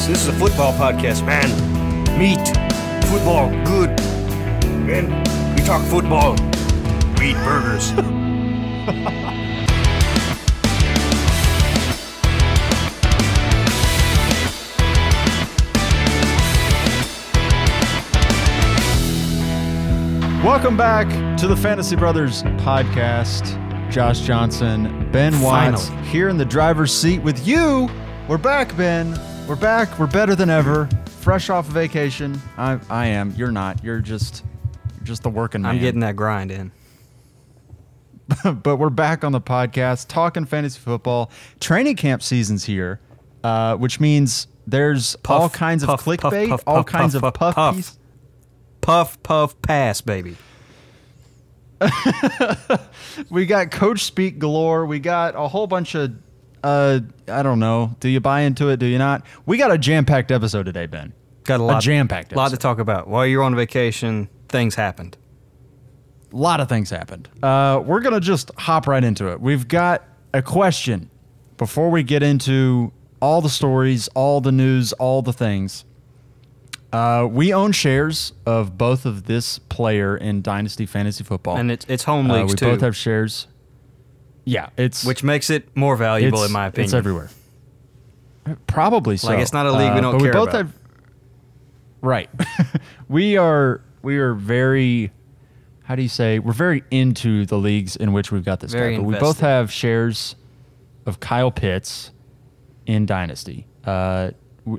is. This is a football podcast, man. Meat, football, good. Man, we talk football. We eat burgers. Welcome back to the Fantasy Brothers podcast. Josh Johnson, Ben Watts Finally. here in the driver's seat with you. We're back, Ben. We're back. We're better than ever. Fresh off vacation. I, I am. You're not. You're just you're just the working man. I'm getting that grind in. but we're back on the podcast talking fantasy football. Training camp season's here, uh, which means there's all kinds puff, of puff, clickbait, puff, all puff, kinds puff, of puff, puff, puff. Puff, puff, pass, baby. we got coach speak galore. We got a whole bunch of uh I don't know. Do you buy into it? Do you not? We got a jam-packed episode today, Ben. Got a lot, jam-packed A lot to talk about. While you're on vacation, things happened. A lot of things happened. Uh we're going to just hop right into it. We've got a question before we get into all the stories, all the news, all the things. Uh, we own shares of both of this player in Dynasty Fantasy Football. And it's it's home Uh, leagues we too, both have shares. Yeah, it's which makes it more valuable in my opinion. It's everywhere. Probably so. Like, it's not a league we Uh, don't but care we both about. have. Right, we are we are very. How do you say? We're very into the leagues in which we've got this Very guy. But we both have shares of Kyle Pitts in Dynasty. Uh,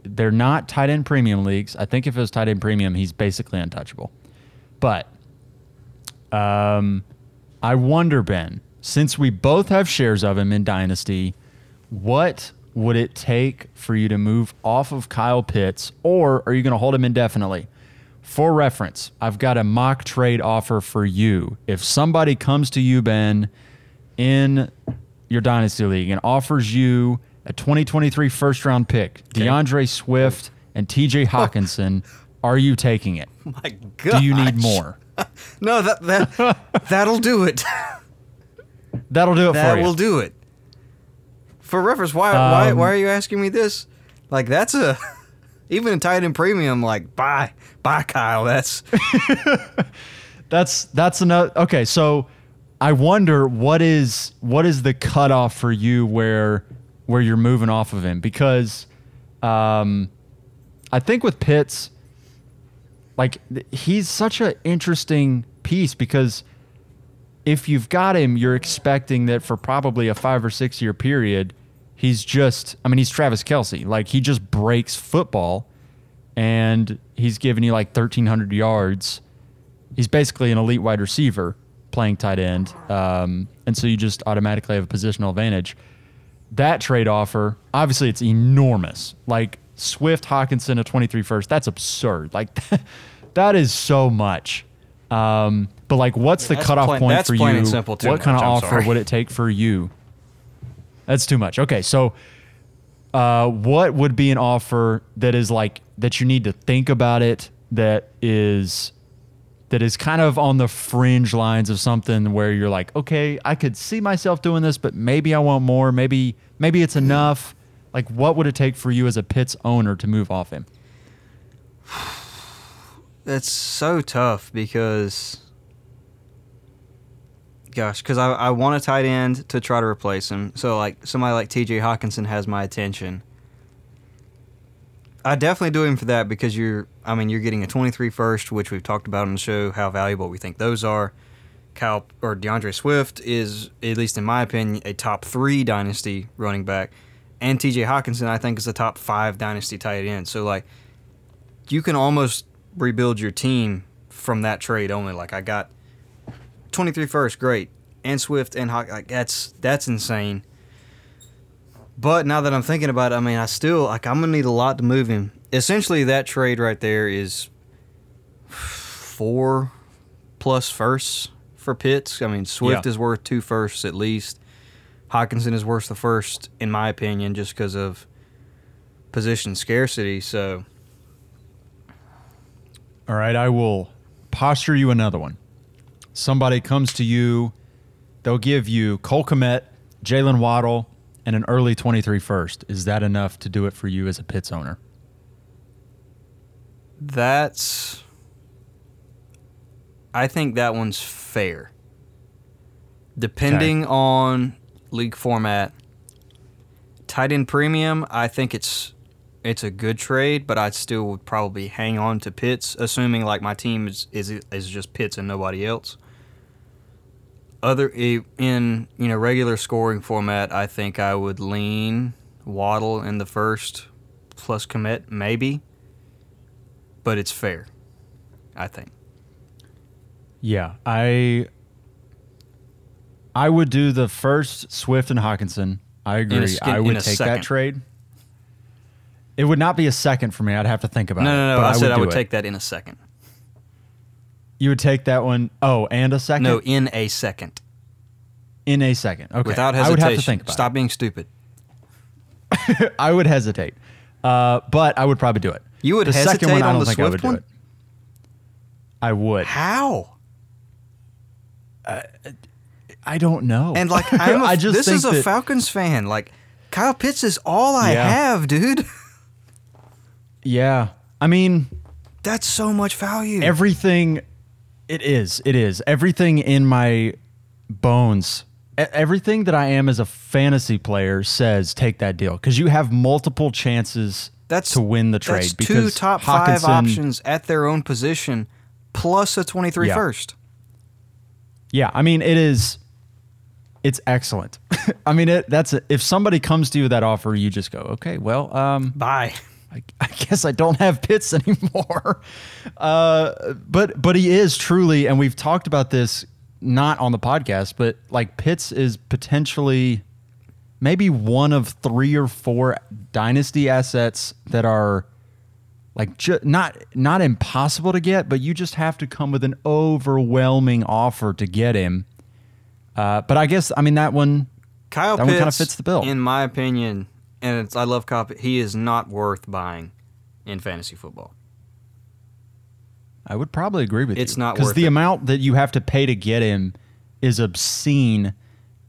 they're not tight end premium leagues. I think if it was tight end premium, he's basically untouchable. But um, I wonder, Ben, since we both have shares of him in Dynasty, what would it take for you to move off of Kyle Pitts, or are you going to hold him indefinitely? For reference, I've got a mock trade offer for you. If somebody comes to you, Ben, in your Dynasty League and offers you a 2023 first round pick, D'Andre Swift and TJ Hockenson, are you taking it? My God. Do you need more? No, that that that'll do it. That'll do it that for you. will do it. For reference, why why Um, why are you asking me this? Like that's a even a tight end premium. Like bye bye Kyle. That's That's that's another. Okay, so I wonder what is what is the cutoff for you where where you're moving off of him because um, I think with Pitts, like he's such an interesting piece because if you've got him, you're expecting that for probably a five or six year period, he's just. I mean, he's Travis Kelce. Like he just breaks football, and he's giving you like 1,300 yards he's basically an elite wide receiver playing tight end, um, and so you just automatically have a positional advantage. That trade offer, obviously, it's enormous. Like Swift, Hockenson, a 23 first, that's absurd. Like that is so much. Um, but like, what's the That's cutoff plain- point for you? and simple too what kind of I'm offer sorry. would it take for you? That's too much. Okay, so uh, what would be an offer that is like that you need to think about it that is that is kind of on the fringe lines of something where you're like, okay, I could see myself doing this, but maybe I want more. Maybe maybe it's enough. Like, what would it take for you as a Pitts owner to move off him? that's so tough because gosh because I, I want a tight end to try to replace him so like somebody like tj hockenson has my attention i definitely do him for that because you're i mean you're getting a 23 first which we've talked about on the show how valuable we think those are Cal or D'Andre Swift is, at least in my opinion, a top three dynasty running back, and TJ Hockenson I think is a top five dynasty tight end. So like, you can almost rebuild your team from that trade only. Like I got 23 first, great, and Swift and Hawk. Like that's that's insane. But now that I'm thinking about it, I mean, I still like I'm gonna need a lot to move him. Essentially, that trade right there is four plus firsts for Pitts. I mean, Swift Yeah. is worth two firsts at least. Hockenson is worth the first, in my opinion, just because of position scarcity. So All right, I will posture you another one. Somebody comes to you, they'll give you Cole Kmet, Jaylen Waddle, and an early 23 first. Is that enough to do it for you as a Pitts owner? That's. I think that one's fair. Depending on league format, tight end premium, I think it's it's a good trade, but I still would probably hang on to Pitts, assuming like my team is is, is just Pitts and nobody else. Other in you know regular scoring format, I think I would lean Waddle in the first plus Kmet maybe, but it's fair. I think. Yeah, I I would do the first Swift and Hockenson. I agree. I would take second. that trade. It would not be a second for me. I'd have to think about No, it. no, no. but I, said would I would it. take that in a second. You would take that one. Oh, and a second. No, in a second, in a second. Okay, without I hesitation. would have to think about Stop being stupid. I would hesitate, uh, but I would probably do it. You would the second hesitate one, I don't the think I would Swift do it. I would. How? I don't know. And like, I'm a, I just this is a that- Falcons fan. Like, Kyle Pitts is all I Yeah. have, dude. Yeah, I mean, That's so much value. everything. It is. It is everything in my bones. Everything that I am as a fantasy player says take that deal because you have multiple chances that's to win the trade. That's two top five options at their own position, plus a 23 Yeah. first. Yeah, I mean it is. It's excellent. I mean it. That's it. If somebody comes to you with that offer, you just go, okay, well, um, Bye. I, I guess I don't have Pitts anymore. Uh, but but he is truly, and we've talked about this not on the podcast, but like Pitts is potentially maybe one of three or four dynasty assets that are like ju- not not impossible to get, but you just have to come with an overwhelming offer to get him. Uh, but I guess I mean that one. Kyle That one kinda fits the bill. in my opinion, and it's, I love Pitts, he is not worth buying in fantasy football. I would probably agree with you. It's not because the it. amount that you have to pay to get him is obscene,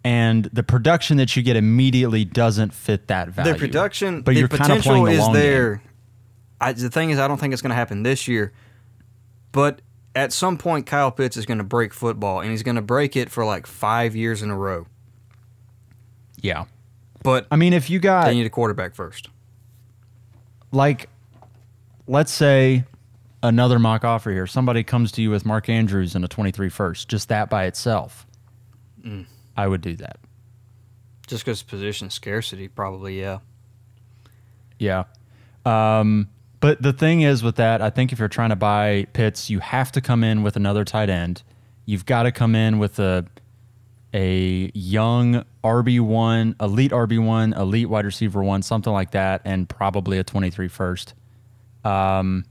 and the production that you get immediately doesn't fit that value. The production, but the you're kind of potential playing the is long there. game. I, the thing is, I don't think it's going to happen this year, but at some point, Kyle Pitts is going to break football, and he's going to break it for like five years in a row. Yeah, But I mean, if you got they need a quarterback first. like, let's say another mock offer here. Somebody comes to you with Mark Andrews and a 23 first. Just that by itself, Mm. I would do that. Just because position scarcity, probably, yeah. Yeah. Um, but the thing is with that, I think if you're trying to buy Pitts, you have to come in with another tight end. You've got to come in with a a young RB one, elite RB one, elite wide receiver one, something like that, and probably a 23 first. Um,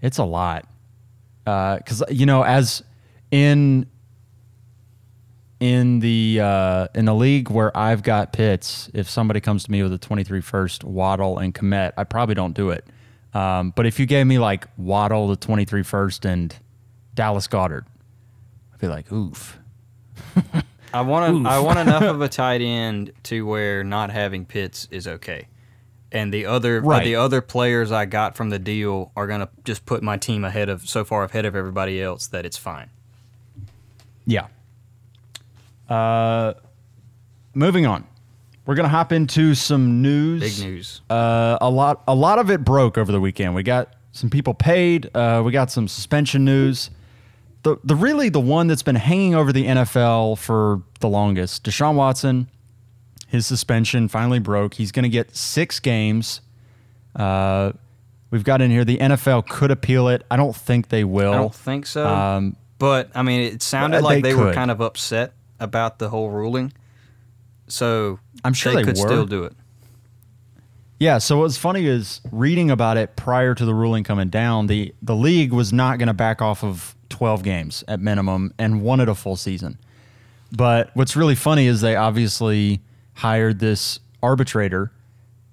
it's a lot because you know as in in the uh, in the league where I've got Pitts, if somebody comes to me with a 23 first Waddle and Kmet, I probably don't do it. Um, but if you gave me like Waddle, the 23 first, and Dallas Goedert, I'd be like, oof. I want Oof. I want enough of a tight end to where not having Pitts is okay, and the other Right. the other players I got from the deal are gonna just put my team ahead of so far ahead of everybody else that it's fine. Yeah. Uh, moving on, we're gonna hop into some news. Big news. Uh, a lot, a lot of it broke over the weekend. We got some people paid. Uh, we got some suspension news. The the really the one that's been hanging over the NFL for the longest, Deshaun Watson. His suspension finally broke. He's going to get six games. Uh, we've got in here the NFL could appeal it. I don't think they will. I don't think so. Um, but I mean, it sounded but like they they, were kind of upset about the whole ruling. So I'm sure they could were. still do it. Yeah, so what's funny is reading about it prior to the ruling coming down, the the league was not going to back off of 12 games at minimum and wanted a full season. But what's really funny is they obviously hired this arbitrator,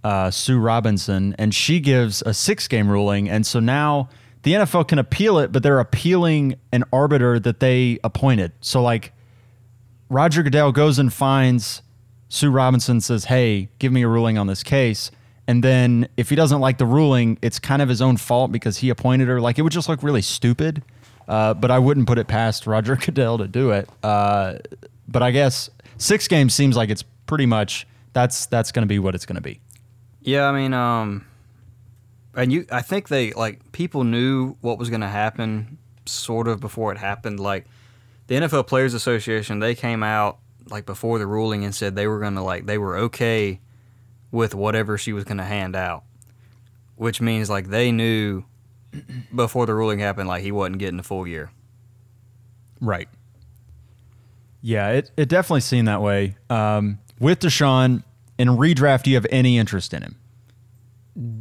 uh, Sue Robinson, and she gives a six game ruling. And so now the NFL can appeal it, but they're appealing an arbiter that they appointed. So, like, Roger Goodell goes and finds Sue Robinson, says, Hey, give me a ruling on this case. And then if he doesn't like the ruling, it's kind of his own fault because he appointed her. Like it would just look really stupid. Uh, but I wouldn't put it past Roger Goodell to do it. Uh, but I guess six games seems like it's pretty much that's that's going to be what it's going to be. Yeah, I mean, um, and you, I think they like people knew what was going to happen sort of before it happened. Like the NFL Players Association, they came out like before the ruling and said they were going to like they were okay with whatever she was going to hand out, which means like they knew before the ruling happened like he wasn't getting a full year. Right. Yeah, it, it definitely seemed that way. Um, with Deshaun, in redraft, do you have any interest in him?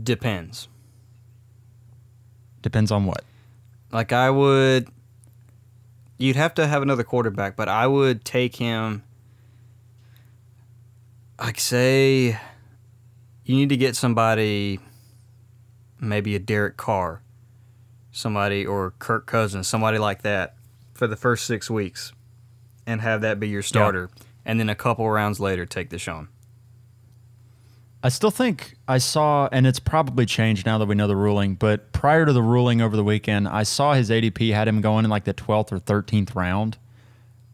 Depends. Depends on what. Like I would you'd have to have another quarterback, but I would take him like say you need to get somebody maybe a Derek Carr, somebody or Kirk Cousins, somebody like that for the first 6 weeks and have that be your starter and then a couple rounds later take Deshaun. I still think I saw, and it's probably changed now that we know the ruling, but prior to the ruling over the weekend, I saw his ADP had him going in like the 12th or 13th round.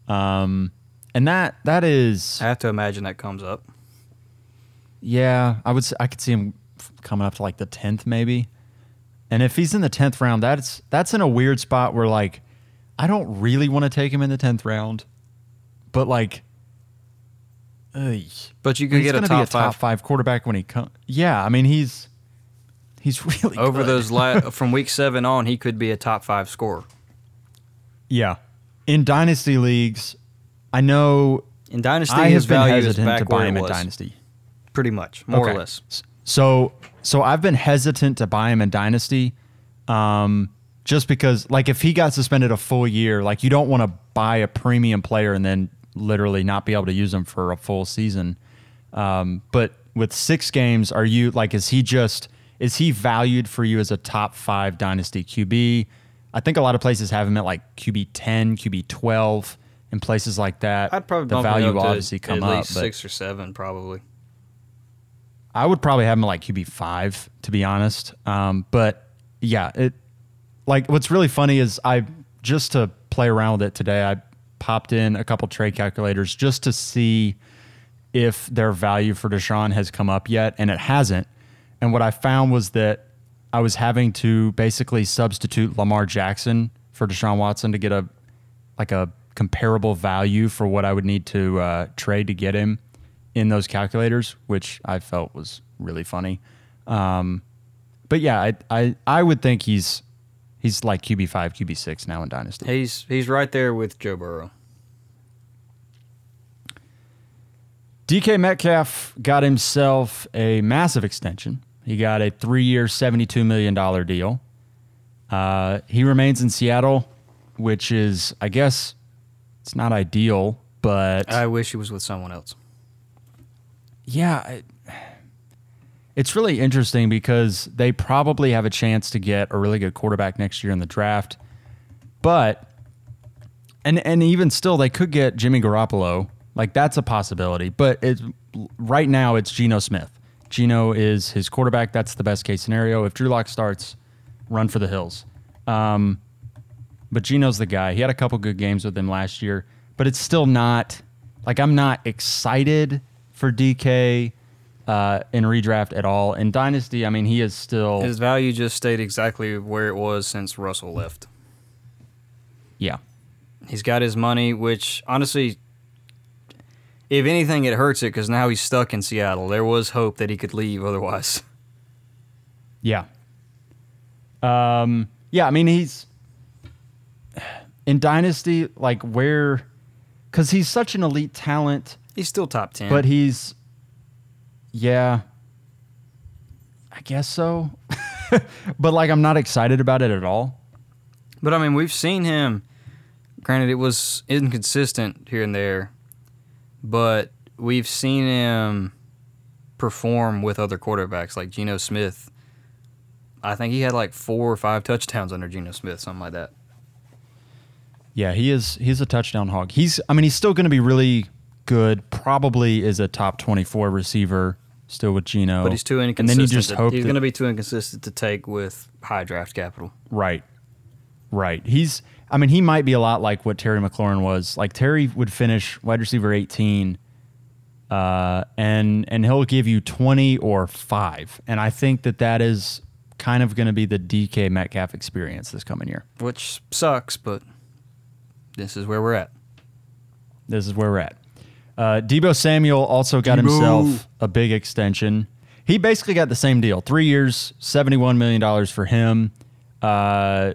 Um, and that that is, I have to imagine that comes up. yeah, I would I could see him coming up to like the 10th maybe. And if he's in the 10th round, that's that's in a weird spot where like I don't really want to take him in the 10th round, but like ugh. But you can he's get a gonna top, be a top five, five quarterback when he comes. Yeah, I mean he's he's really over good. those la- from week 7 on, he could be a top 5 scorer. Yeah, in dynasty leagues, I know In Dynasty, I his have been value is hesitant back to buy him it in dynasty. pretty much, more Okay. or less. So so I've been hesitant to buy him in dynasty, um, just because like if he got suspended a full year, like you don't want to buy a premium player and then literally not be able to use him for a full season. Um, but with six games, are you like is he just is he valued for you as a top five dynasty QB? I think a lot of places have him at like QB ten, QB twelve, and places like that. I'd probably the value will obviously come at up, least but six or seven, probably. I would probably have him like QB five, to be honest. Um, but yeah, it like what's really funny is I just to play around with it today, I popped in a couple trade calculators just to see if their value for Deshaun has come up yet, and it hasn't. And what I found was that I was having to basically substitute Lamar Jackson for Deshaun Watson to get a like a comparable value for what I would need to uh, trade to get him in those calculators, which I felt was really funny. Um, but yeah, I, I I would think he's he's like QB five, QB six now in Dynasty. He's he's right there with Joe Burrow. DK Metcalf got himself a massive extension. He got a three-year, seventy-two million dollar deal. Uh, he remains in Seattle, which is, I guess, it's not ideal, but I wish he was with someone else. Yeah, it, it's really interesting because they probably have a chance to get a really good quarterback next year in the draft. But and and even still, they could get Jimmy Garoppolo. Like that's a possibility. But it's right now it's Geno Smith. Geno is his quarterback. That's the best case scenario. If Drew Lock starts, run for the hills. Um, but Geno's the guy. He had a couple good games with him last year, but it's still not like I'm not excited for DK uh, in redraft at all. In Dynasty, I mean, he is still His value just stayed exactly where it was since Russell left. yeah. He's got his money, which honestly, if anything, it hurts it because now he's stuck in Seattle. There was hope that he could leave otherwise. Yeah. Um, yeah, I mean, he's in Dynasty, like where, because he's such an elite talent, He's still top 10. but he's, yeah, I guess so. but like, I'm not excited about it at all. But I mean, we've seen him. Granted, it was inconsistent here and there, but we've seen him perform with other quarterbacks like Geno Smith. I think he had like four or five touchdowns under Geno Smith, something like that. Yeah, he is. He's a touchdown hog. He's. I mean, he's still going to be really good. Probably is a top twenty-four receiver still with Geno. But he's too And inconsistent. then you just hope he's going to be too inconsistent to take with high draft capital. Right. Right. He's I mean, he might be a lot like what Terry McLaurin was. Like Terry would finish wide receiver 18 uh, and and he'll give you 20 or 5. And I think that that is kind of going to be the DK Metcalf experience this coming year. which sucks, but this is where we're at. This is where we're at. Uh, Deebo Samuel also got Deebo. himself a big extension. He basically got the same deal. Three years, $71 million for him. Uh,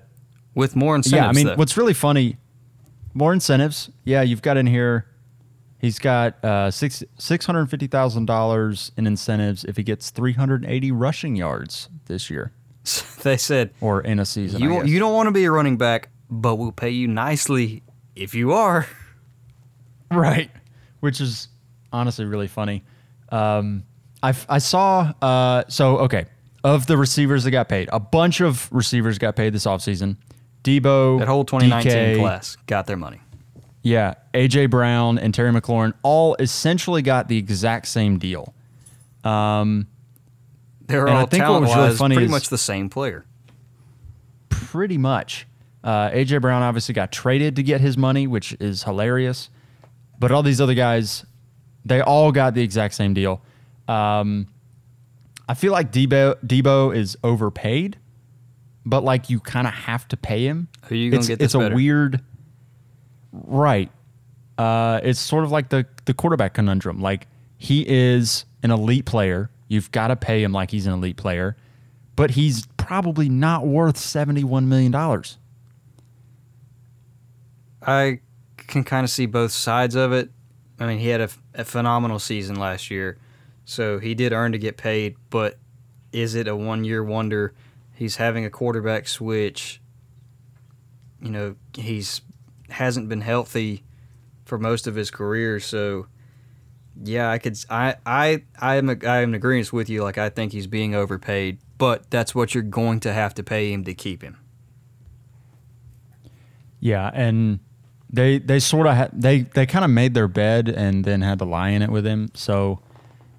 With more incentives. yeah, I mean, though. what's really funny, more incentives. Yeah, you've got in here. He's got uh, six six hundred fifty thousand dollars in incentives if he gets three hundred eighty rushing yards this year they said or in a season. I you guess. you don't want to be a running back, but we'll pay you nicely if you are. right, which is honestly really funny. Um, I I saw uh, so okay of the receivers that got paid, a bunch of receivers got paid this offseason. Deebo, That whole 2019 DK, class got their money. Yeah, AJ Brown and Terry McLaurin all essentially got the exact same deal. They're And I all think what was really funny pretty much the same player. Pretty much. Uh, AJ Brown obviously got traded to get his money, which is hilarious. But all these other guys, they all got the exact same deal. Um, I feel like Deebo Deebo is overpaid, but like you kind of have to pay him. Who you gonna it's, get this It's a weird, right? Uh, it's sort of like the the quarterback conundrum. Like he is an elite player. You've got to pay him like he's an elite player, but he's probably not worth seventy one million dollars. I can kind of see both sides of it. I mean, he had a, a phenomenal season last year, so he did earn to get paid. But is it a one year wonder? He's having a quarterback switch. You know, he's hasn't been healthy for most of his career, so yeah, I could. I I I am I am in agreement with you. Like I think he's being overpaid, but that's what you're going to have to pay him to keep him. Yeah, and they they sort of ha- they they kind of made their bed and then had to lie in it with him. So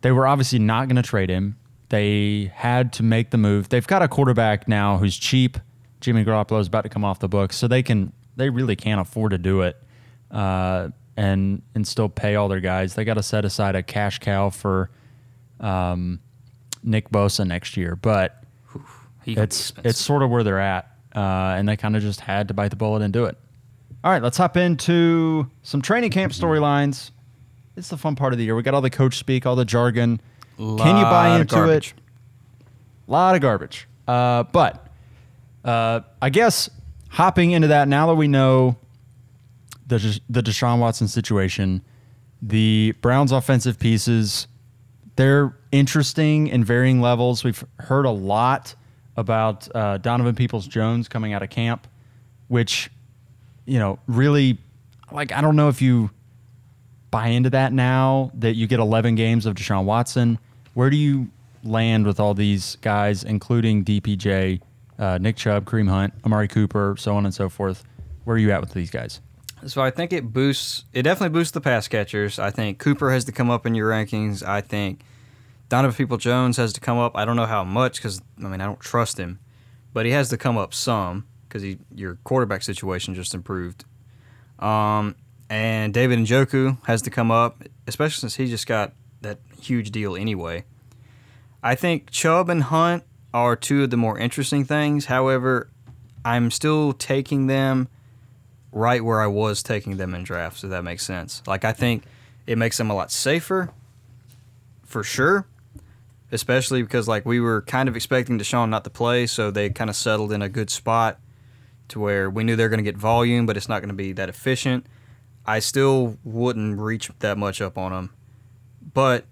they were obviously not going to trade him. They had to make the move. They've got a quarterback now who's cheap. Jimmy Garoppolo is about to come off the books, so they can they really can't afford to do it, uh, and and still pay all their guys. They got to set aside a cash cow for um, Nick Bosa next year, but it's it's sort of where they're at, uh, and they kind of just had to bite the bullet and do it. All right, let's hop into some training camp storylines. It's the fun part of the year. We got all the coach speak, all the jargon. Can you buy Lot of into it? A lot of garbage. Uh, but uh, I guess hopping into that now that we know the the Deshaun Watson situation, the Browns' offensive pieces, they're interesting in varying levels. We've heard a lot about uh, Donovan Peoples Jones coming out of camp, which you know really like I don't know if you buy into that now that you get 11 games of Deshaun Watson. Where do you land with all these guys, including DPJ, uh, Nick Chubb, Kareem Hunt, Amari Cooper, so on and so forth? Where are you at with these guys? So I think it boosts. It definitely boosts the pass catchers. I think Cooper has to come up in your rankings. I think Donovan People Jones has to come up. I don't know how much because I mean I don't trust him, but he has to come up some because your quarterback situation just improved. Um, and David Njoku has to come up, especially since he just got that huge deal anyway. I think Chubb and Hunt are two of the more interesting things. However, I'm still taking them right where I was taking them in drafts, if that makes sense. Like I think it makes them a lot safer, for sure. Especially because like we were kind of expecting Deshaun not to play, so they kind of settled in a good spot to where we knew they're going to get volume, but it's not going to be that efficient. I still wouldn't reach that much up on them, but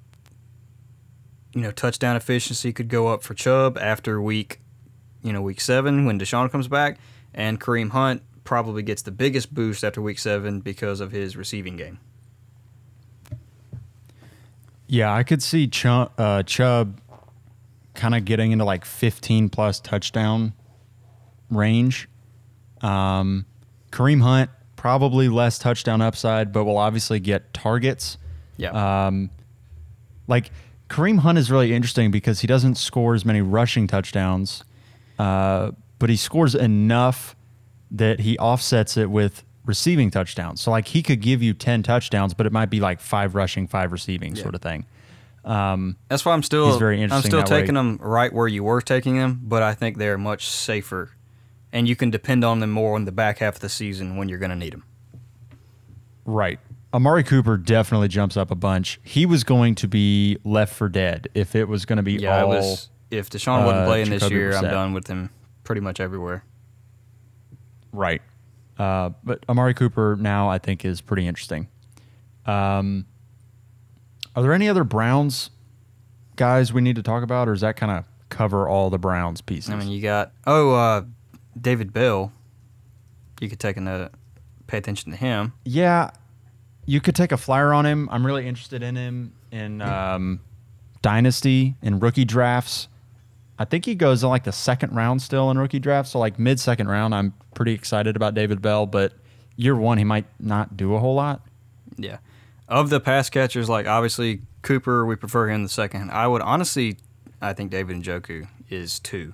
you know, touchdown efficiency could go up for Chubb after week, you know, week seven when Deshaun comes back, and Kareem Hunt probably gets the biggest boost after week seven because of his receiving game. Yeah, I could see Chubb, uh, Chubb kind of getting into like 15 plus touchdown range. Um, Kareem Hunt probably less touchdown upside, but will obviously get targets. Yeah. Um, like Kareem Hunt is really interesting because he doesn't score as many rushing touchdowns, uh, but he scores enough that he offsets it with receiving touchdowns. So like he could give you ten touchdowns, but it might be like five rushing, five receiving Yeah. sort of thing. Um, That's why I'm still very I'm still that way. taking them right where you were taking them, but I think they're much safer, and you can depend on them more in the back half of the season when you're going to need them. Right. Amari Cooper definitely jumps up a bunch. He was going to be left for dead if it was going to be Yeah, all was. If Deshaun wasn't uh, playing this year, I'm done with him pretty much everywhere. Right. Uh, but Amari Cooper now I think is pretty interesting. Um, are there any other Browns guys we need to talk about, or does that kind of cover all the Browns pieces? I mean, you got oh uh, David Bell. You could take a pay attention to him. yeah, you could take a flyer on him. I'm really interested in him in um, dynasty and rookie drafts. I think he goes in like the second round still in rookie drafts, so like mid second round. I'm pretty excited about David Bell, but year one he might not do a whole lot. Yeah. Of the pass catchers, like obviously Cooper, we prefer him in the second. I would honestly, I think David Njoku is two.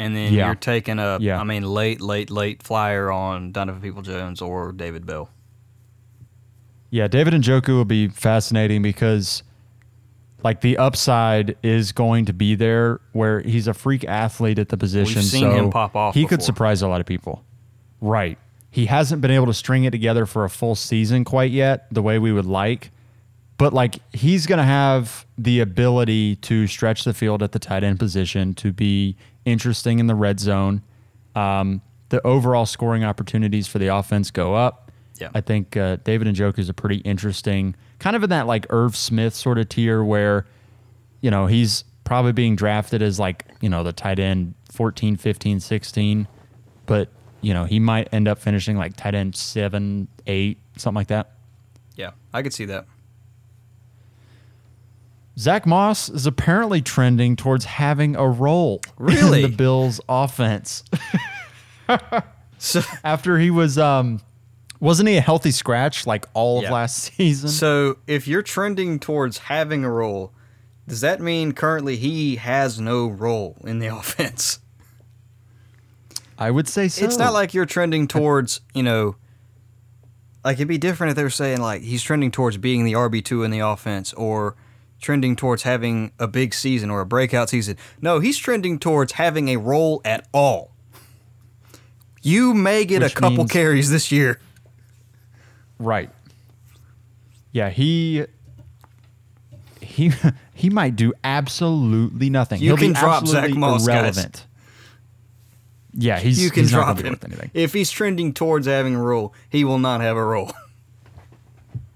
And then Yeah. you're taking a, I Yeah. mean, late, late, late flyer on Donovan People Jones or David Bell. Yeah, David Njoku will be fascinating because like the upside is going to be there where he's a freak athlete at the position. seen so him pop off He could surprise a lot of people. Right. He hasn't been able to string it together for a full season quite yet, the way we would like. But like he's going to have the ability to stretch the field at the tight end position to be interesting in the red zone. Um, the overall scoring opportunities for the offense go up. Yeah. I think uh, David Njoku is a pretty interesting, kind of in that like Irv Smith sort of tier where, you know, he's probably being drafted as like, you know, the tight end 14, 15, 16. But, you know, he might end up finishing like tight end 7, 8, something like that. Yeah, I could see that. Zach Moss is apparently trending towards having a role Really? in the Bills offense. So, After he was um wasn't he a healthy scratch like all of last season? so if you're trending towards having a role, does that mean currently he has no role in the offense? I would say so. It's not like you're trending towards, you know, like it'd be different if they were saying like he's trending towards being the RB two in the offense or trending towards having a big season or a breakout season. No, he's trending towards having a role at all. You may get Which a couple means- carries this year. Right. Yeah, he he he might do absolutely nothing. You He'll can be drop Zach Moss, guys. irrelevant. Yeah, he's You can he's drop him. worth anything. If he's trending towards having a role, he will not have a role.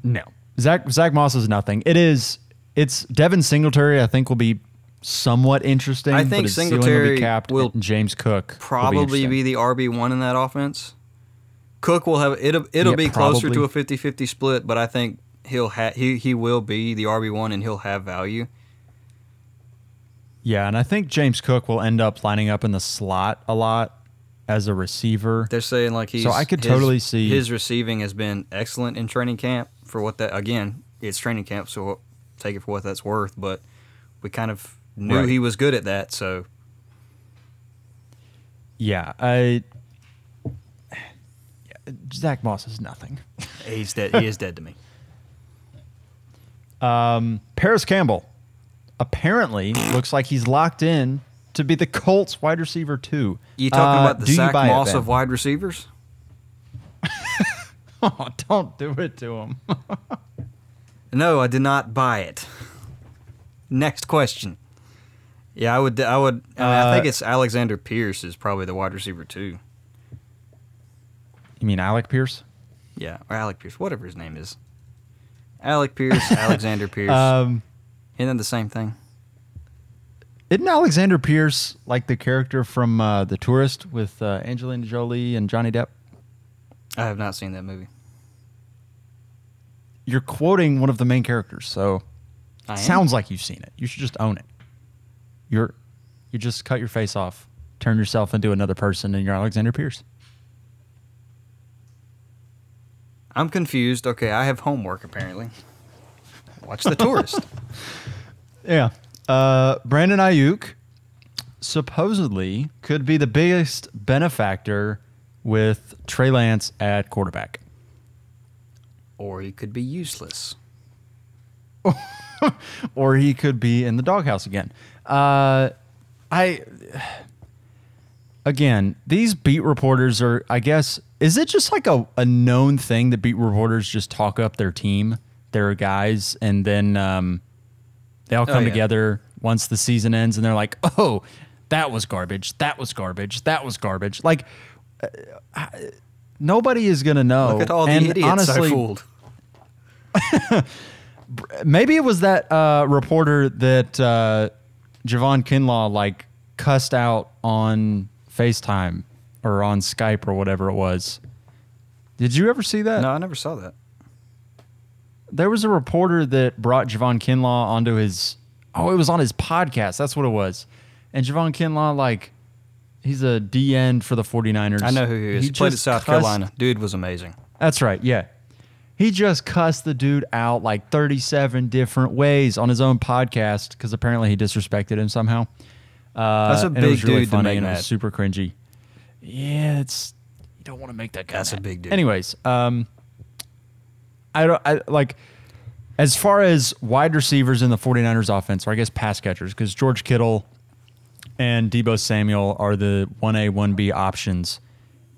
No, Zach Zach Moss is nothing. It is. It's Devin Singletary. I think will be somewhat interesting. I think ceiling will Singletary be capped. will James Cook Probably interesting. be the RB one in that offense. Cook will have it'll it'll Yeah, be closer probably. to a 50-50 split, but I think he'll ha- he he will be the RB one and he'll have value. Yeah, and I think James Cook will end up lining up in the slot a lot as a receiver. They're saying like he's So I could his- totally see- his receiving has been excellent in training camp for what that again it's training camp so take it for what that's worth, but we kind of knew Right. he was good at that, so Yeah, I. Zach Moss is nothing. he's dead. he is dead to me. Um, Parris Campbell apparently looks like he's locked in to be the Colts wide receiver too. You talking Uh, about the Zach Moss of wide receivers? Oh, don't do it to him. No, I did not buy it. Next question. Yeah, I would. I would. I, mean, I think Uh, it's Alexander Pierce is probably the wide receiver too. you mean Alec Pierce? Yeah, or Alec Pierce, whatever his name is. Alec Pierce, Alexander Pierce, Um, isn't that the same thing? isn't Alexander Pierce like the character from uh, The Tourist with uh, Angelina Jolie and Johnny Depp? I have not seen that movie. You're quoting one of the main characters, so I am? sounds like you've seen it. You should just own it. You're you just cut your face off, turn yourself into another person, and you're Alexander Pierce. I'm confused. Okay, I have homework apparently. Watch the tourist. Yeah. Uh, Brandon Aiyuk supposedly could be the biggest benefactor with Trey Lance at quarterback. Or he could be useless. or he could be in the doghouse again. Uh, I again, these beat reporters are. I guess is it just like a, a known thing that beat reporters just talk up their team, their guys, and then um, they all come yeah. together once the season ends, and they're like, "Oh, that was garbage. That was garbage. That was garbage." Like. uh, I- Nobody is gonna know. Look at all the and idiots honestly, I fooled. maybe it was that uh, reporter that uh, Javon Kinlaw like cussed out on FaceTime or on Skype or whatever it was. Did you ever see that? No, I never saw that. There was a reporter that brought Javon Kinlaw onto his. Oh, it was on his podcast. That's what it was. And Javon Kinlaw, like, he's a D end for the 49ers. I know who he is. He, played at South cussed- Carolina. Dude was amazing. That's right. Yeah. He just cussed the dude out like 37 different ways on his own podcast because apparently he disrespected him somehow. Uh, That's a and it big was really dude to funny make and it was super cringy. Yeah, it's you don't want to make that guy. That's a big dude. Anyways, um, I don't I like as far as wide receivers in the 49ers offense, or I guess pass catchers, because George Kittle and Deebo Samuel are the 1A, 1B options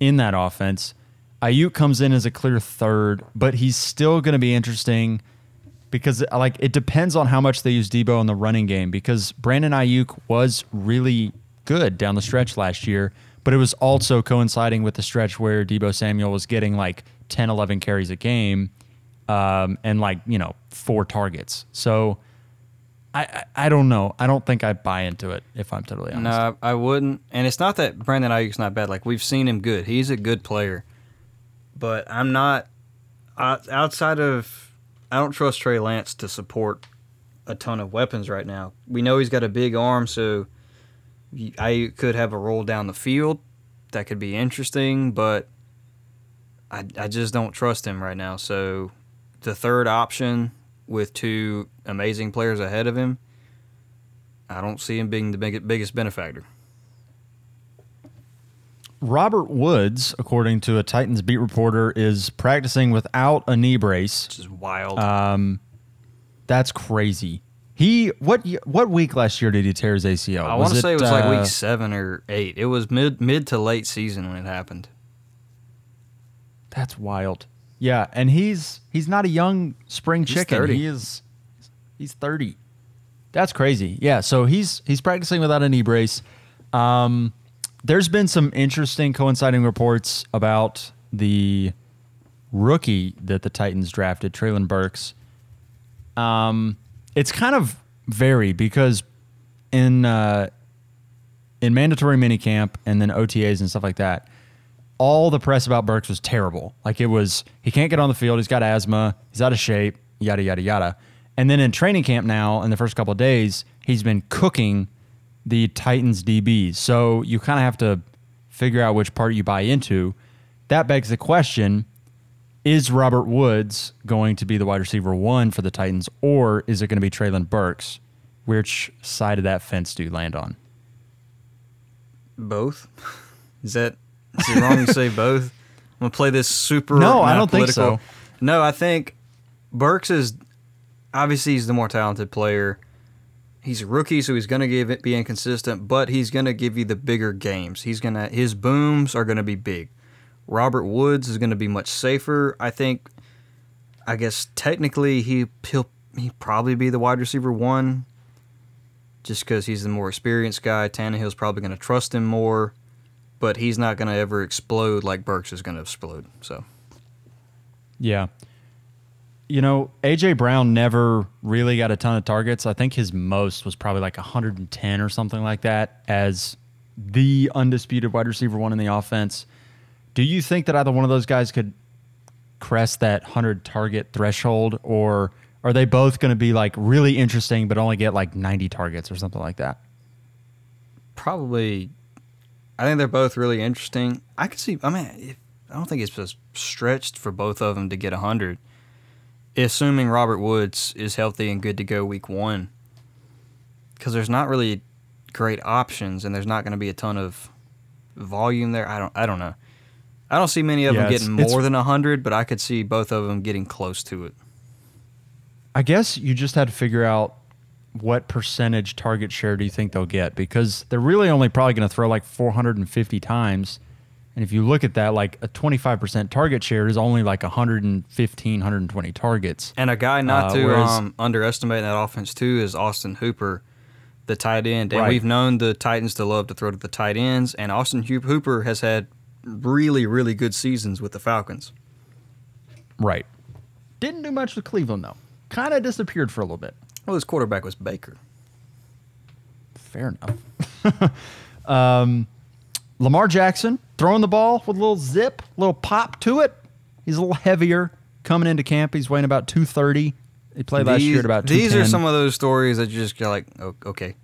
in that offense. Aiyuk comes in as a clear third, but he's still going to be interesting because like it depends on how much they use Deebo in the running game because Brandon Aiyuk was really good down the stretch last year, but it was also coinciding with the stretch where Deebo Samuel was getting like 10, 11 carries a game um, and like, you know, four targets. So I, I, don't know. I don't think I buy into it if I'm totally honest. No, I wouldn't. And it's not that Brandon Aiyuk's not bad. Like we've seen him good. He's a good player. But I'm not out- outside of. I don't trust Trey Lance to support a ton of weapons right now. We know he's got a big arm, so I could have a roll down the field. That could be interesting, but I I just don't trust him right now. So the third option with two amazing players ahead of him, I don't see him being the big, biggest benefactor. Robert Woods, according to a Titans beat reporter, is practicing without a knee brace. which is wild. Um, that's crazy. He what what week last year did he tear his ACL? I want to say it was uh, like week seven or eight. It was mid mid to late season when it happened. That's wild. Yeah, and he's he's not a young spring He's chicken. 30. He is he's 30. That's crazy. Yeah, so he's he's practicing without a knee brace. Um, there's been some interesting coinciding reports about the rookie that the Titans drafted, Treylon Burks. Um, it's kind of varied because in uh, in mandatory minicamp and then OTAs and stuff like that, all the press about Burks was terrible. Like it was, he can't get on the field. He's got asthma. He's out of shape. Yada yada yada. And then in training camp now, in the first couple of days, he's been cooking the Titans DBs. So you kind of have to figure out which part you buy into. That begs the question: Is Robert Woods going to be the wide receiver one for the Titans, or is it going to be Treylon Burks? Which side of that fence do you land on? Both. Is that is it wrong to say both? I'm gonna play this super. No, I don't think political- so. No, I think Burks is obviously he's the more talented player. He's a rookie, so he's gonna give it be inconsistent, but he's gonna give you the bigger games. He's gonna his booms are gonna be big. Robert Woods is gonna be much safer. I think. I guess technically he he'll he probably be the wide receiver one, just because he's the more experienced guy. Tannehill's probably going to trust him more, but he's not going to ever explode like Burks is going to explode. So Yeah. You know, AJ Brown never really got a ton of targets. I think his most was probably like 110 or something like that as the undisputed wide receiver one in the offense. Do you think that either one of those guys could crest that 100 target threshold or are they both going to be like really interesting but only get like 90 targets or something like that? probably, I think they're both really interesting. I could see. I mean, if, I don't think it's just stretched for both of them to get hundred. assuming Robert Woods is healthy and good to go week one, because there's not really great options, and there's not going to be a ton of volume there. I don't. I don't know. I don't see many of Yeah, them getting more than hundred, but I could see both of them getting close to it. I guess you just had to figure out what percentage target share do you think they'll get because they're really only probably going to throw like 450 times. And if you look at that, like a 25% target share is only like 115, 120 targets. And a guy not Uh, to whereas- um, underestimate that offense too is Austin Hooper, the tight end. And Right. we've known the Titans to love to throw to the tight ends, and Austin Hooper has had really, really good seasons with the Falcons. Right. Didn't do much with Cleveland, though. Kind of disappeared for a little bit. Well, his quarterback was Baker. Fair enough. um, Lamar Jackson throwing the ball with a little zip, a little pop to it. He's a little heavier coming into camp. He's weighing about 230. He played last year at about these are some of those stories that you just go like, oh, okay.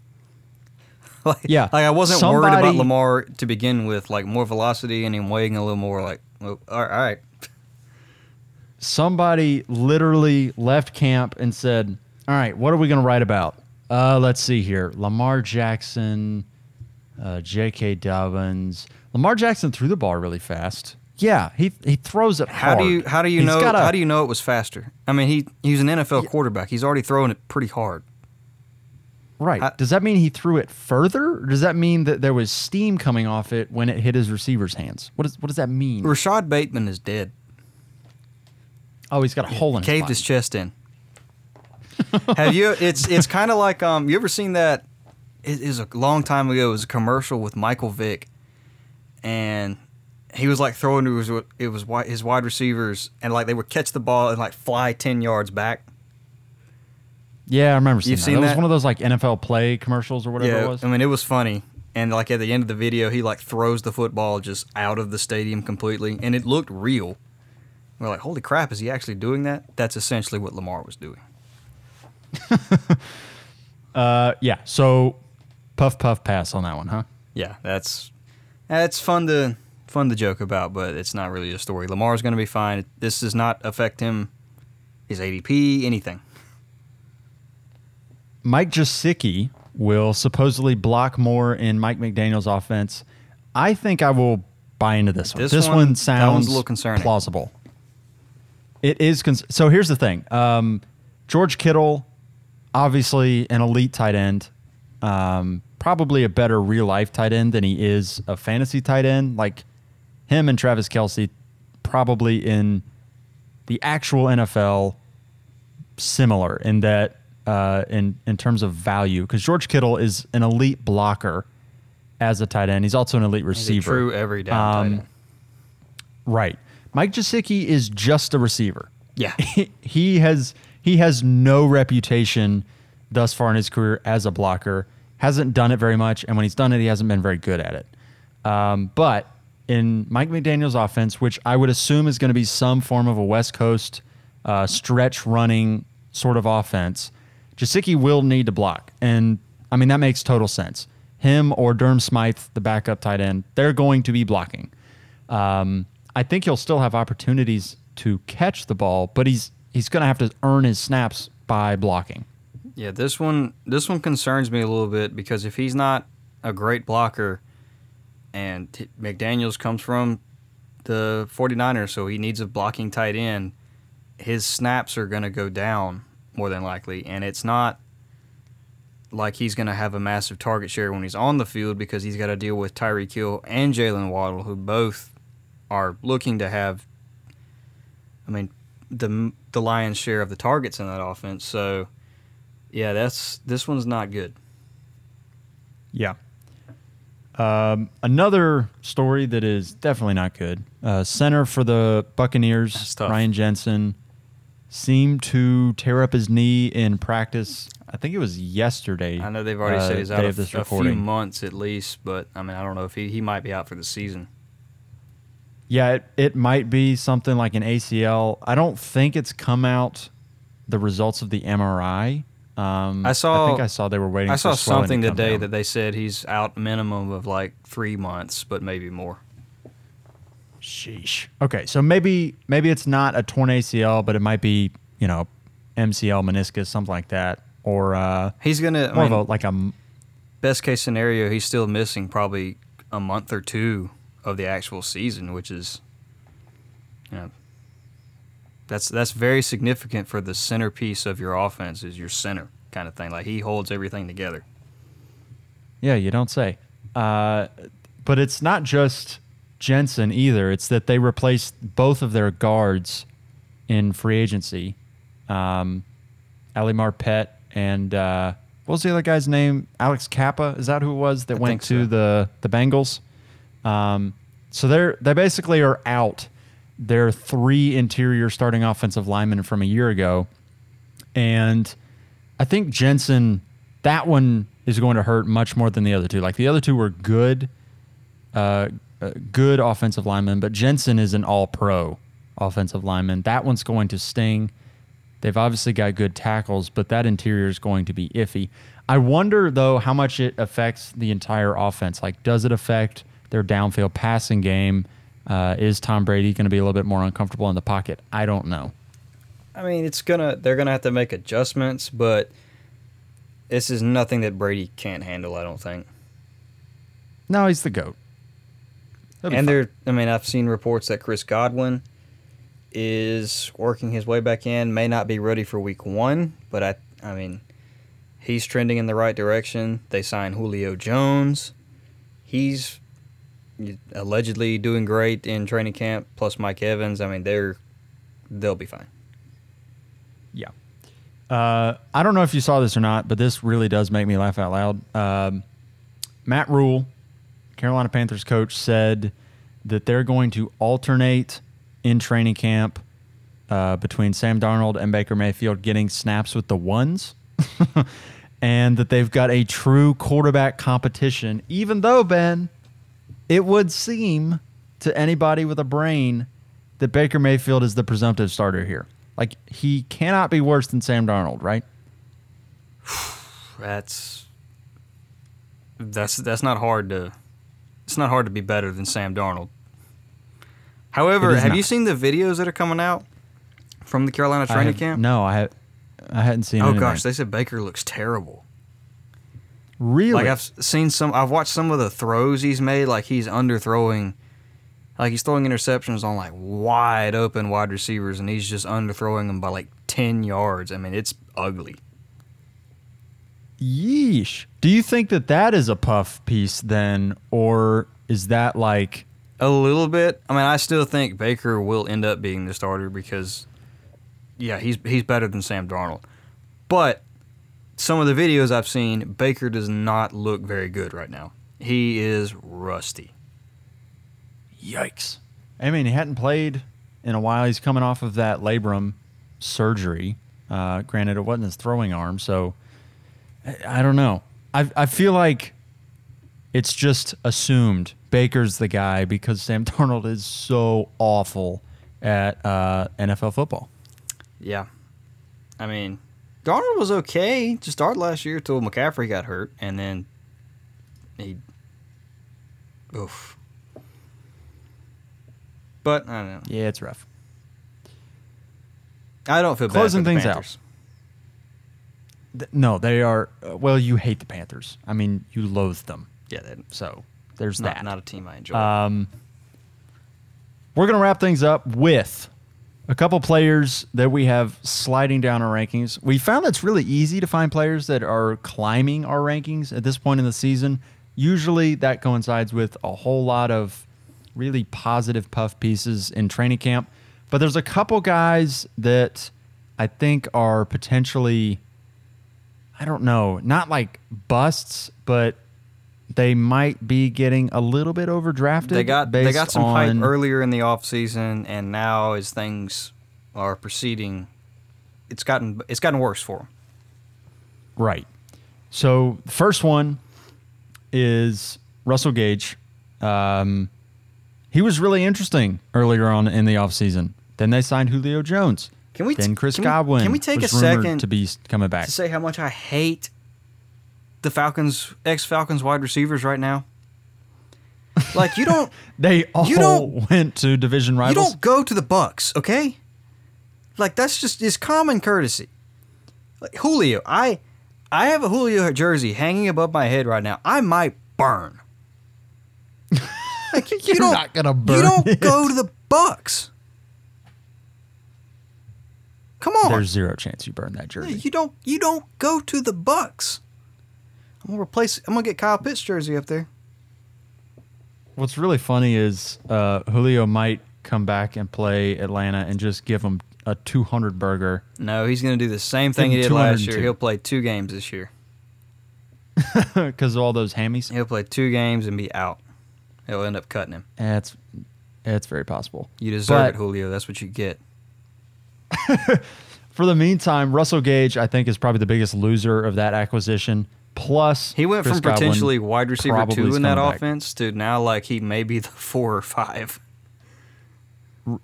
like, Yeah, like I wasn't worried about Lamar to begin with, like more velocity and him weighing a little more. Like, oh, all right. somebody literally left camp and said, "All right, what are we going to write about? Uh, let's see here: Lamar Jackson, uh, J.K. Dobbins. Lamar Jackson threw the ball really fast. Yeah, he he throws it How do you how do you He's know how do you know it was faster? I mean, he he's an NFL quarterback. He's already throwing it pretty hard. right? I- does that mean he threw it further, or does that mean that there was steam coming off it when it hit his receiver's hands? What does what does that mean? Rashod Bateman is dead. Oh, he's got a hole in Caved his chest in. Have you? It's it's kind of like um. You ever seen that? It is a long time ago. It was a commercial with Michael Vick, and he was like throwing to his it was his wide receivers, and like they would catch the ball and like fly ten yards back. Yeah, I remember seeing You've that. seen it was one of those like NFL play commercials or whatever yeah, it was. I mean it was funny. And like at the end of the video, he like throws the football just out of the stadium completely, and it looked real. We're like, holy crap, is he actually doing that? That's essentially what Lamar was doing. Uh, yeah. So, puff puff pass on that one, huh? yeah, that's that's fun to fun to joke about, but it's not really a story. Lamar's going to be fine. This does not affect him, his ADP, anything. Mike Gesicki will supposedly block more in Mike McDaniel's offense. I think I will buy into this one. This This, one- one, sounds a little concerning. plausible. It is. Cons- so here's the thing. Um, George Kittle, obviously an elite tight end, um, probably a better real life tight end than he is a fantasy tight end. Like him and Travis Kelce, probably in the actual NFL, similar in that uh, in in terms of value because George Kittle is an elite blocker as a tight end. He's also an elite receiver. true every down Um, tight end. Right. Mike Gesicki is just a receiver. Yeah. He, he has he has no reputation thus far in his career as a blocker. Hasn't done it very much, and when he's done it, he hasn't been very good at it. Um, but in Mike McDaniel's offense, which I would assume is going to be some form of a West Coast uh, stretch running sort of offense, Gesicki will need to block, and I mean that makes total sense. Him or Durham Smythe, the backup tight end, they're going to be blocking. Um, I think he'll still have opportunities to catch the ball, but he's he's going to have to earn his snaps by blocking. Yeah, this one this one concerns me a little bit because if he's not a great blocker and McDaniels comes from the 49ers so he needs a blocking tight end, his snaps are going to go down more than likely and it's not like he's going to have a massive target share when he's on the field because he's got to deal with Tyreek Hill and Jaylen Waddle who both are looking to have I mean the the lion's share of the targets in that offense. So yeah, that's this one's not good. Yeah. Um, another story that is definitely not good. Uh, center for the Buccaneers, Ryan Jensen, seemed to tear up his knee in practice. I think it was yesterday. I know they've already uh, said he's out of of this a few months at least, but I mean I don't know if he he might be out for the season. Yeah, it, it might be something like an ACL. I don't think it's come out the results of the MRI. Um, I saw- I think I saw they were waiting. I for saw something today down. that they said he's out minimum of like three months, but maybe more. Sheesh. Okay, so maybe maybe it's not a torn ACL, but it might be you know, MCL, meniscus, something like that, or uh, He's gonna. I more mean, of a like a best case scenario, he's still missing probably a month or two of the actual season, which is, you know, that's that's very significant for the centerpiece of your offense is your center kind of thing. Like he holds everything together. Yeah, you don't say. Uh, but it's not just Jensen either. It's that they replaced both of their guards in free agency. Um, Ali Marpet and uh, what was the other guy's name? Alex Cappa. Is that who it was that I went think to the the Bengals? Um, so they're they basically are out. They're three interior starting offensive linemen from a year ago, and I think Jensen, that one is going to hurt much more than the other two. Like the other two were good, uh, uh, good offensive linemen, but Jensen is an all-pro offensive lineman. That one's going to sting. They've obviously got good tackles, but that interior is going to be iffy. I wonder though how much it affects the entire offense. Like, does it affect their downfield passing game? Uh, is Tom Brady going to be a little bit more uncomfortable in the pocket? I don't know. I mean, it's gonna they're gonna have to make adjustments, but this is nothing that Brady can't handle. I don't think. No, he's the goat. And there, I mean, I've seen reports that Chris Godwin is working his way back in. May not be ready for Week One, but I, I mean, he's trending in the right direction. They signed Julio Jones. He's allegedly doing great in training camp. Plus Mike Evans. I mean, they're they'll be fine. Yeah. Uh, I don't know if you saw this or not, but this really does make me laugh out loud. Um, Matt Rhule, Carolina Panthers coach, said that they're going to alternate in training camp uh, between Sam Darnold and Baker Mayfield getting snaps with the ones, and that they've got a true quarterback competition, even though, Ben, it would seem to anybody with a brain that Baker Mayfield is the presumptive starter here. Like he cannot be worse than Sam Darnold, right? That's that's that's not hard to it's not hard to be better than Sam Darnold. However, have not. you seen the videos that are coming out from the Carolina training have- camp? No, I have. I hadn't seen. Oh anything. gosh, they said Baker looks terrible. Really? Like I've seen some I've watched some of the throws he's made like he's underthrowing like he's throwing interceptions on like wide open wide receivers and he's just underthrowing them by like 10 yards. I mean, it's ugly. Yeesh. Do you think that that is a puff piece then, or is that like? A little bit. I mean, I still think Baker will end up being the starter because, yeah, he's he's better than Sam Darnold. But some of the videos I've seen, Baker does not look very good right now. He is rusty. Yikes! I mean, he hadn't played in a while. He's coming off of that labrum surgery. Uh, granted, it wasn't his throwing arm, so I, I don't know. I I feel like it's just assumed Baker's the guy because Sam Darnold is so awful at uh, NFL football. Yeah, I mean, Darnold was okay to start last year till McCaffrey got hurt, and then he, oof. But I don't know. Yeah, it's rough. I don't feel bad Closing things out. Panthers. Th- No, they are. Uh, well, you hate the Panthers. I mean, you loathe them. Yeah, that, So there's not that. not a team I enjoy. Um, we're going to wrap things up with a couple players that we have sliding down our rankings. We found that's really easy to find players that are climbing our rankings at this point in the season. Usually that coincides with a whole lot of really positive puff pieces in training camp. But there's a couple guys that I think are potentially, I don't know, not like busts, but they might be getting a little bit overdrafted. they got they got some hype earlier in the offseason, and now as things are proceeding, it's gotten it's gotten worse for them. Right. So the first one is Russell Gage. Um, he was really interesting earlier on in the offseason. Then they signed Julio Jones. Can we Then Chris can we- Godwin. can we take a second to be coming back? to say how much I hate the Falcons ex Falcons wide receivers right now? Like you don't They all You don't- went to division rivals. you don't go to the Bucs, okay? Like that's just is common courtesy. Like Julio, I I have a Julio jersey hanging above my head right now. I might burn. Like, you You're don't, not gonna burn You don't it. go to the Bucs. Come on. There's zero chance you burn that jersey. You don't you don't go to the Bucs. I'm gonna replace I'm gonna get Kyle Pitts jersey up there. What's really funny is uh, Julio might come back and play Atlanta and just give them a 200 burger No, he's gonna do the same thing he did last year. He'll play two games this year. because of all those hammies. He'll play two games and be out. He'll end up cutting him. That's it's very possible. You deserve But- it, Julio. That's what you get. For the meantime, Russell Gage, I think, is probably the biggest loser of that acquisition. Plus, He went Chris from Godwin potentially wide receiver two in that back. offense to now like he may be the four or five.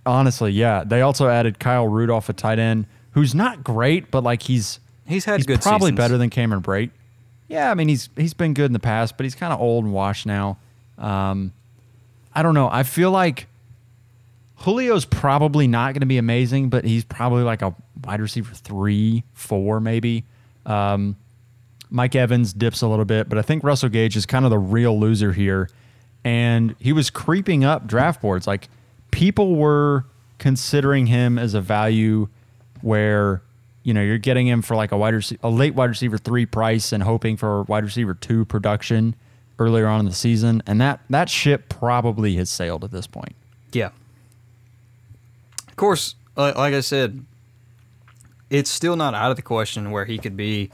Honestly, yeah. They also added Kyle Rudolph, a tight end, who's not great, but like he's He's had he's good probably seasons. better than Cameron Brate. Yeah, I mean he's he's been good in the past, but he's kind of old and washed now. Um, I don't know. I feel like Julio's probably not going to be amazing, but he's probably like a wide receiver three, four, maybe. Um, Mike Evans dips a little bit, but I think Russell Gage is kind of the real loser here. And he was creeping up draft boards. Like people were considering him as a value where, you know, you're getting him for like a wide rece- a late wide receiver three price and hoping for wide receiver two production earlier on in the season. And that that ship probably has sailed at this point. Yeah. Of course, like I said, it's still not out of the question where he could be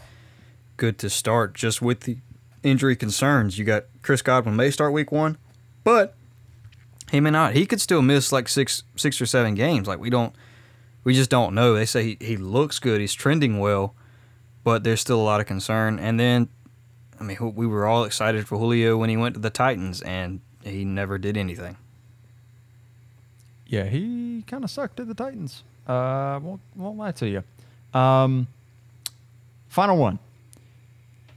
good to start just with the injury concerns. You got Chris Godwin may start week one, but he may not. He could still miss like six six or seven games. Like we don't we just don't know. They say he, he looks good, he's trending well, but there's still a lot of concern. And then I mean we were all excited for Julio when he went to the Titans and he never did anything. Yeah, he kind of sucked at the Titans. Uh, won't won't lie to you. Um, final one.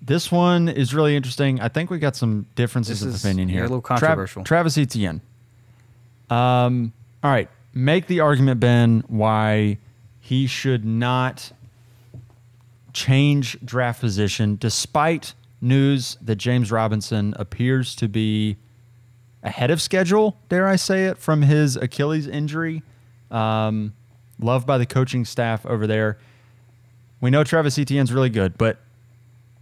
This one is really interesting. I think we got some differences This of opinion yeah, here. a little controversial. Travis Etienne. Um, all right, make the argument, Ben, why he should not change draft position, despite news that James Robinson appears to be ahead of schedule, dare I say it, from his Achilles injury. Um, loved by the coaching staff over there. We know Travis Etienne's really good, but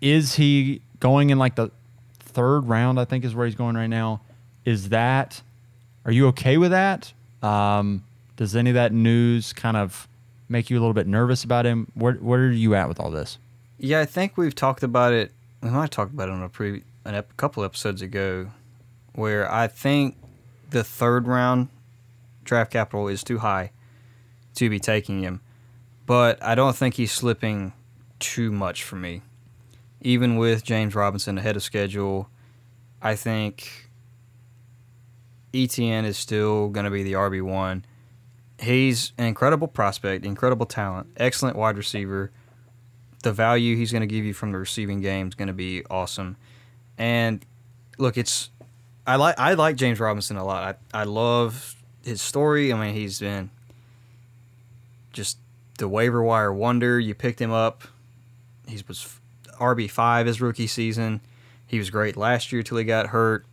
is he going in like the third round? I think is where he's going right now. Is that? Are you okay with that? Um, does any of that news kind of make you a little bit nervous about him? Where Where are you at with all this? Yeah, I think we've talked about it. We might have talked about it on a pre an ep- couple episodes ago, where I think the third round draft capital is too high to be taking him, but I don't think he's slipping too much for me. Even with James Robinson ahead of schedule, I think Etienne is still going to be the RB one. He's an incredible prospect, incredible talent, excellent wide receiver the value he's going to give you from the receiving game is going to be awesome. And look, it's I like I like James Robinson a lot. I I love his story. I mean, he's been just the waiver wire wonder. You picked him up. He was RB five his rookie season. He was great last year till he got hurt.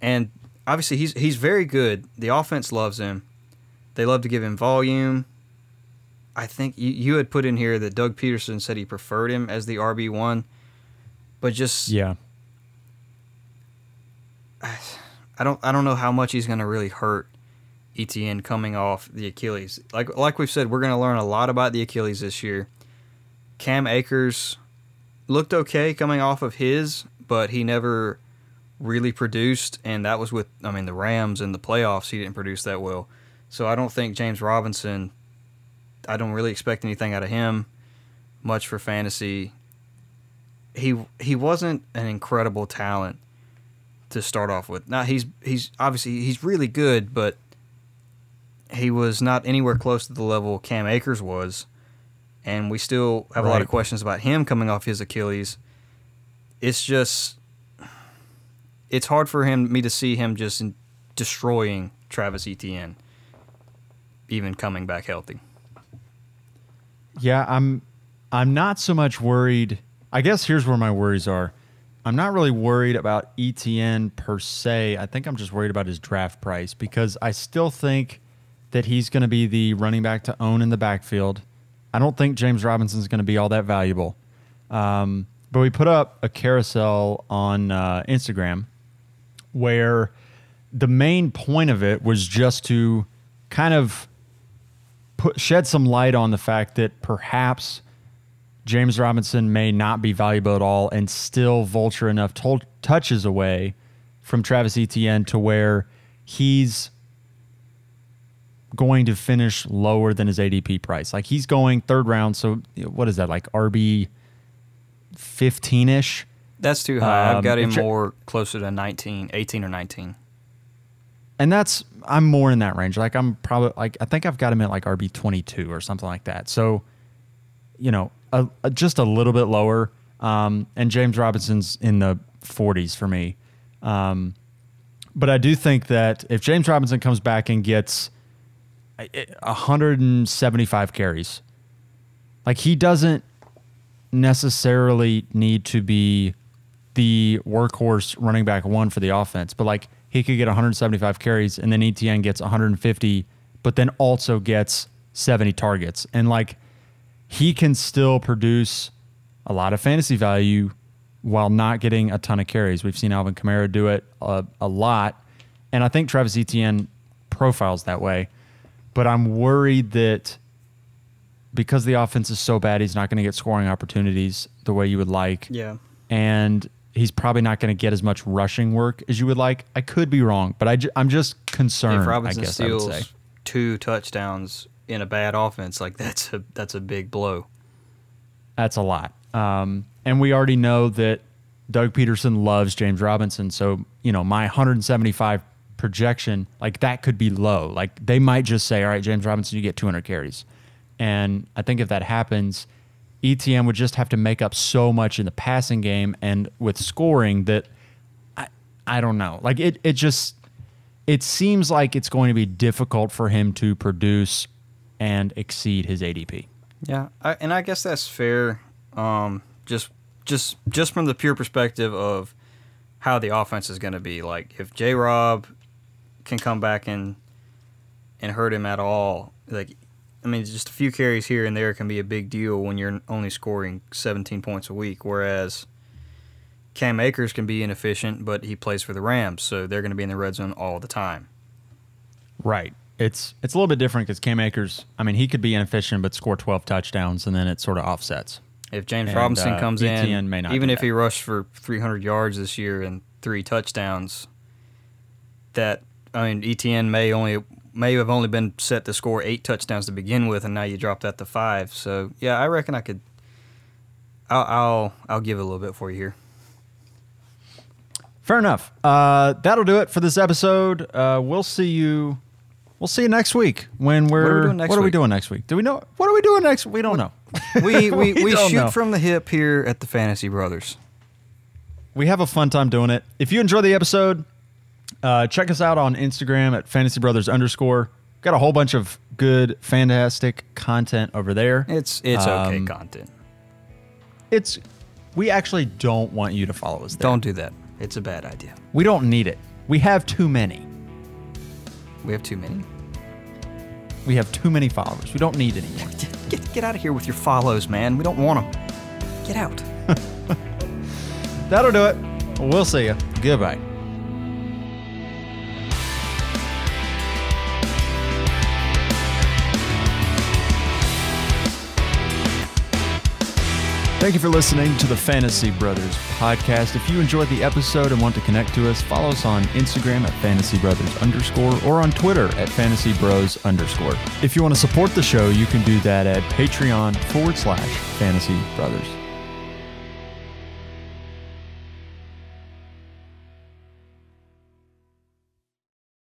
And obviously, he's he's very good. The offense loves him. They love to give him volume. I think you, you had put in here that Doug Pederson said he preferred him as the RB one, but just Yeah, I don't I don't know how much he's going to really hurt Etienne coming off the Achilles. Like like we've said, we're going to learn a lot about the Achilles this year. Cam Akers looked okay coming off of his, but he never really produced, and that was with I mean the Rams in the playoffs. He didn't produce that well, so I don't think James Robinson. I don't really expect anything out of him, much for fantasy. He he wasn't an incredible talent to start off with. Now he's he's obviously he's really good, but he was not anywhere close to the level Cam Akers was, and we still have a lot of questions about him coming off his Achilles. It's just it's hard for him me to see him just destroying Travis Etienne, even coming back healthy. Yeah, I'm I'm not so much worried. I guess here's where my worries are. I'm not really worried about Etienne per se. I think I'm just worried about his draft price because I still think that he's going to be the running back to own in the backfield. I don't think James Robinson is going to be all that valuable. Um, but we put up a carousel on uh, Instagram where the main point of it was just to kind of put shed some light on the fact that perhaps James Robinson may not be valuable at all and still vulture enough to- touches away from Travis Etienne to where he's going to finish lower than his ADP price. Like he's going third round. So what is that like RB 15 ish? That's too high. I've Um, got him more closer to 19, 18 or 19. and that's I'm more in that range. Like I'm probably like I think I've got him at like RB twenty two or something like that. So, you know, a, a- just a little bit lower. Um, and James Robinson's in the forties for me. Um, but I do think that if James Robinson comes back and gets Eh, hundred and seventy five carries, like he doesn't necessarily need to be the workhorse running back one for the offense, but like he could get 175 carries and then Etienne gets 150, but then also gets 70 targets. And like he can still produce a lot of fantasy value while not getting a ton of carries. We've seen Alvin Kamara do it a, a lot. And I think Travis Etienne profiles that way. But I'm worried that because the offense is so bad, he's not going to get scoring opportunities the way you would like Yeah. and he's probably not going to get as much rushing work as you would like. I could be wrong, but I I'm just concerned. if I Robinson guess I would say. steals two touchdowns in a bad offense, like that's a that's a big blow. That's a lot. Um, and we already know that Doug Pederson loves James Robinson. So, you know, my 175 projection, like that could be low. Like they might just say, all right, James Robinson, you get 200 carries. And I think if that happens, Etienne would just have to make up so much in the passing game and with scoring that I, I don't know. Like it, it just, it seems like it's going to be difficult for him to produce and exceed his ADP. Yeah, I, and I guess that's fair. Um, just just just from the pure perspective of how the offense is going to be. Like if J. Rob can come back and and hurt him at all, like I mean, just a few carries here and there can be a big deal when you're only scoring 17 points a week. Whereas Cam Akers can be inefficient, but he plays for the Rams, so they're going to be in the red zone all the time. Right. It's it's a little bit different because Cam Akers. I mean, he could be inefficient but score twelve touchdowns, and then it sort of offsets. If James And, Robinson uh, comes Etienne in, may not even if that. he rushed for 300 yards this year and three touchdowns, that I mean Etienne may only may have only been set to score eight touchdowns to begin with, and now you drop that to five. So yeah, I reckon I could. I'll I'll, I'll give it a little bit for you here. Fair enough. Uh, that'll do it for this episode. Uh, we'll see you. We'll see you next week when we're. What are we doing next are we week? doing next week? Do we know? What are we doing next? We don't know. We we, we, don't shoot know. from the hip here at the Fantasy Brothers. we have a fun time doing it. If you enjoy the episode, uh, check us out on Instagram at Fantasy Brothers underscore. Got a whole bunch of good, fantastic content over there. It's it's okay Um, content. It's we actually don't want you to follow us there. Don't do that. It's a bad idea. We don't need it. We have too many. We have too many. We have too many followers. We don't need any more. Get get out of here with your follows, man. We don't want them. Get out. That'll do it. We'll see you. Goodbye. Thank you for listening to the Fantasy Brothers podcast. If you enjoyed the episode and want to connect to us, follow us on Instagram at Fantasy Brothers underscore or on Twitter at Fantasy Bros underscore. If you want to support the show, you can do that at Patreon forward slash Fantasy Brothers.